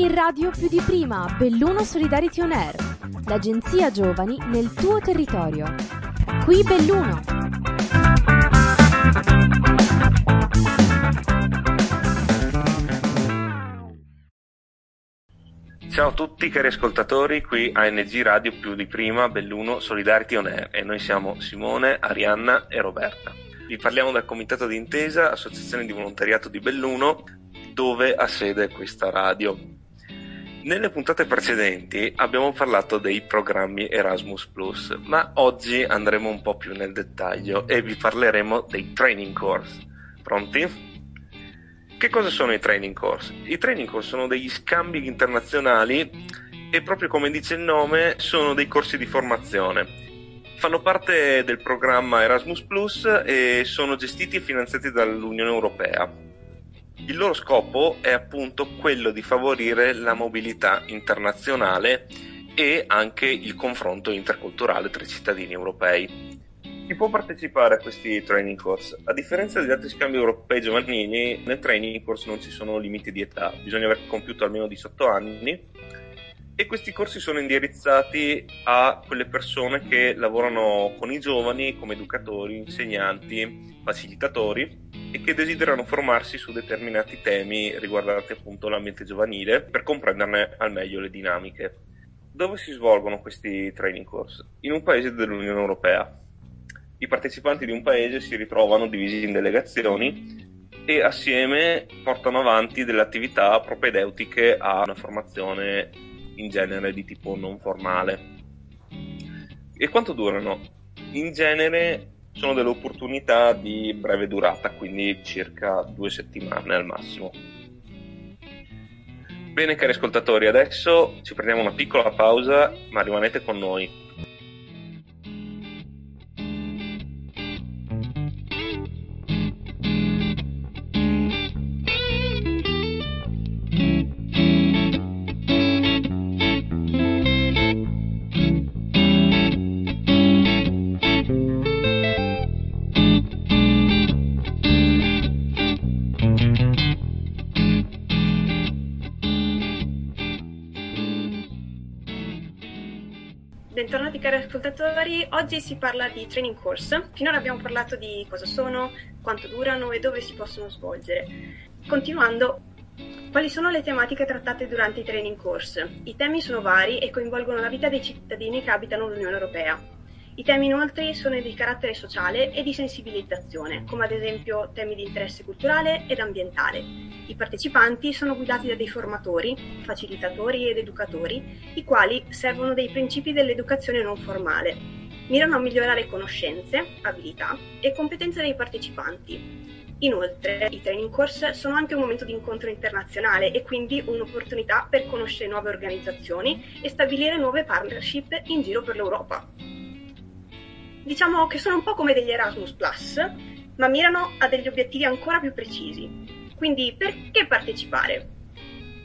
In radio più di prima, Belluno Solidarity On Air, l'agenzia giovani nel tuo territorio. Qui Belluno. Ciao a tutti cari ascoltatori, qui ANG Radio più di prima, Belluno Solidarity On Air e noi siamo Simone, Arianna e Roberta. Vi parliamo del Comitato d'Intesa, Associazione di Volontariato di Belluno, dove ha sede questa radio. Nelle puntate precedenti abbiamo parlato dei programmi Erasmus Plus, ma oggi andremo un po' più nel dettaglio e vi parleremo dei training course. Pronti? Che cosa sono i training course? I training course sono degli scambi internazionali e proprio come dice il nome sono dei corsi di formazione fanno parte del programma Erasmus Plus e sono gestiti e finanziati dall'Unione Europea. Il loro scopo è appunto quello di favorire la mobilità internazionale e anche il confronto interculturale tra i cittadini europei. Si può partecipare a questi training course. A differenza degli altri scambi europei giovanili, nel training course non ci sono limiti di età, bisogna aver compiuto almeno 18 anni e questi corsi sono indirizzati a quelle persone che lavorano con i giovani come educatori, insegnanti, facilitatori e che desiderano formarsi su determinati temi riguardanti appunto l'ambiente giovanile per comprenderne al meglio le dinamiche. Dove si svolgono questi training course? In un paese dell'Unione Europea. I partecipanti di un paese si ritrovano divisi in delegazioni e assieme portano avanti delle attività propedeutiche a una formazione in genere di tipo non formale. E quanto durano? In genere sono delle opportunità di breve durata, quindi circa due settimane al massimo. Bene cari ascoltatori, adesso ci prendiamo una piccola pausa, ma rimanete con noi. Bentornati cari ascoltatori, oggi si parla di training course. Finora abbiamo parlato di cosa sono, quanto durano e dove si possono svolgere. Continuando, quali sono le tematiche trattate durante i training course? I temi sono vari e coinvolgono la vita dei cittadini che abitano l'Unione Europea. I temi inoltre sono di carattere sociale e di sensibilizzazione, come ad esempio temi di interesse culturale ed ambientale. I partecipanti sono guidati da dei formatori, facilitatori ed educatori, i quali servono dei principi dell'educazione non formale. Mirano a migliorare conoscenze, abilità e competenze dei partecipanti. Inoltre, i training course sono anche un momento di incontro internazionale e quindi un'opportunità per conoscere nuove organizzazioni e stabilire nuove partnership in giro per l'Europa diciamo che sono un po' come degli Erasmus Plus, ma mirano a degli obiettivi ancora più precisi. Quindi perché partecipare?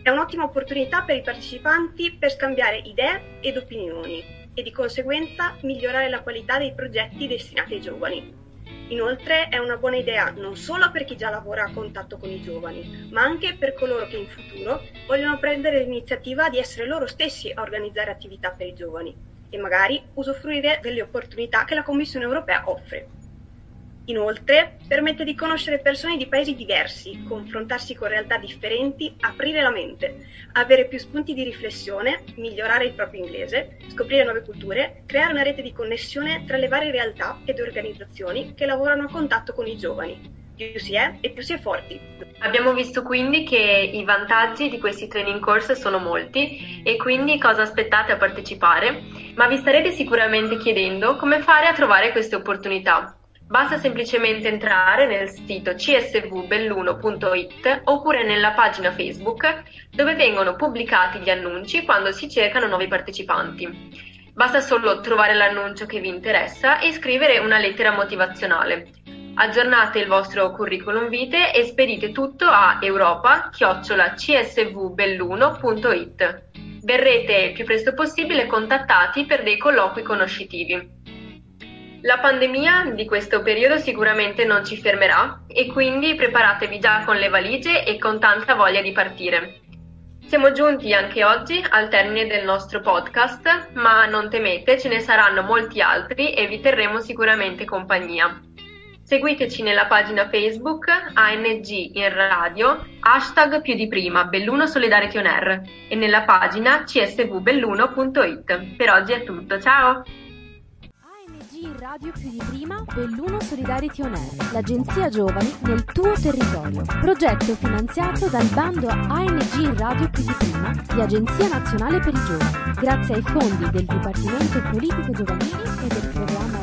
È un'ottima opportunità per i partecipanti per scambiare idee ed opinioni e di conseguenza migliorare la qualità dei progetti destinati ai giovani. Inoltre è una buona idea non solo per chi già lavora a contatto con i giovani, ma anche per coloro che in futuro vogliono prendere l'iniziativa di essere loro stessi a organizzare attività per i giovani e magari usufruire delle opportunità che la Commissione europea offre. Inoltre, permette di conoscere persone di paesi diversi, confrontarsi con realtà differenti, aprire la mente, avere più spunti di riflessione, migliorare il proprio inglese, scoprire nuove culture, creare una rete di connessione tra le varie realtà ed organizzazioni che lavorano a contatto con i giovani più si è e più si è forti. Abbiamo visto quindi che i vantaggi di questi training course sono molti e quindi cosa aspettate a partecipare, ma vi starete sicuramente chiedendo come fare a trovare queste opportunità. Basta semplicemente entrare nel sito csvbelluno.it oppure nella pagina Facebook dove vengono pubblicati gli annunci quando si cercano nuovi partecipanti. Basta solo trovare l'annuncio che vi interessa e scrivere una lettera motivazionale. Aggiornate il vostro curriculum vitae e spedite tutto a europa-csvbelluno.it. Verrete il più presto possibile contattati per dei colloqui conoscitivi. La pandemia di questo periodo sicuramente non ci fermerà e quindi preparatevi già con le valigie e con tanta voglia di partire. Siamo giunti anche oggi al termine del nostro podcast, ma non temete, ce ne saranno molti altri e vi terremo sicuramente compagnia. Seguiteci nella pagina Facebook ANG in radio, hashtag più di prima, Belluno Solidarity On Air e nella pagina csvbelluno.it. Per oggi è tutto, ciao! ANG in radio più di prima, Belluno Solidarity On Air, l'agenzia giovani nel tuo territorio. Progetto finanziato dal bando ANG in radio più di prima di Agenzia Nazionale per i Giovani, grazie ai fondi del Dipartimento Politiche Giovanili e del programma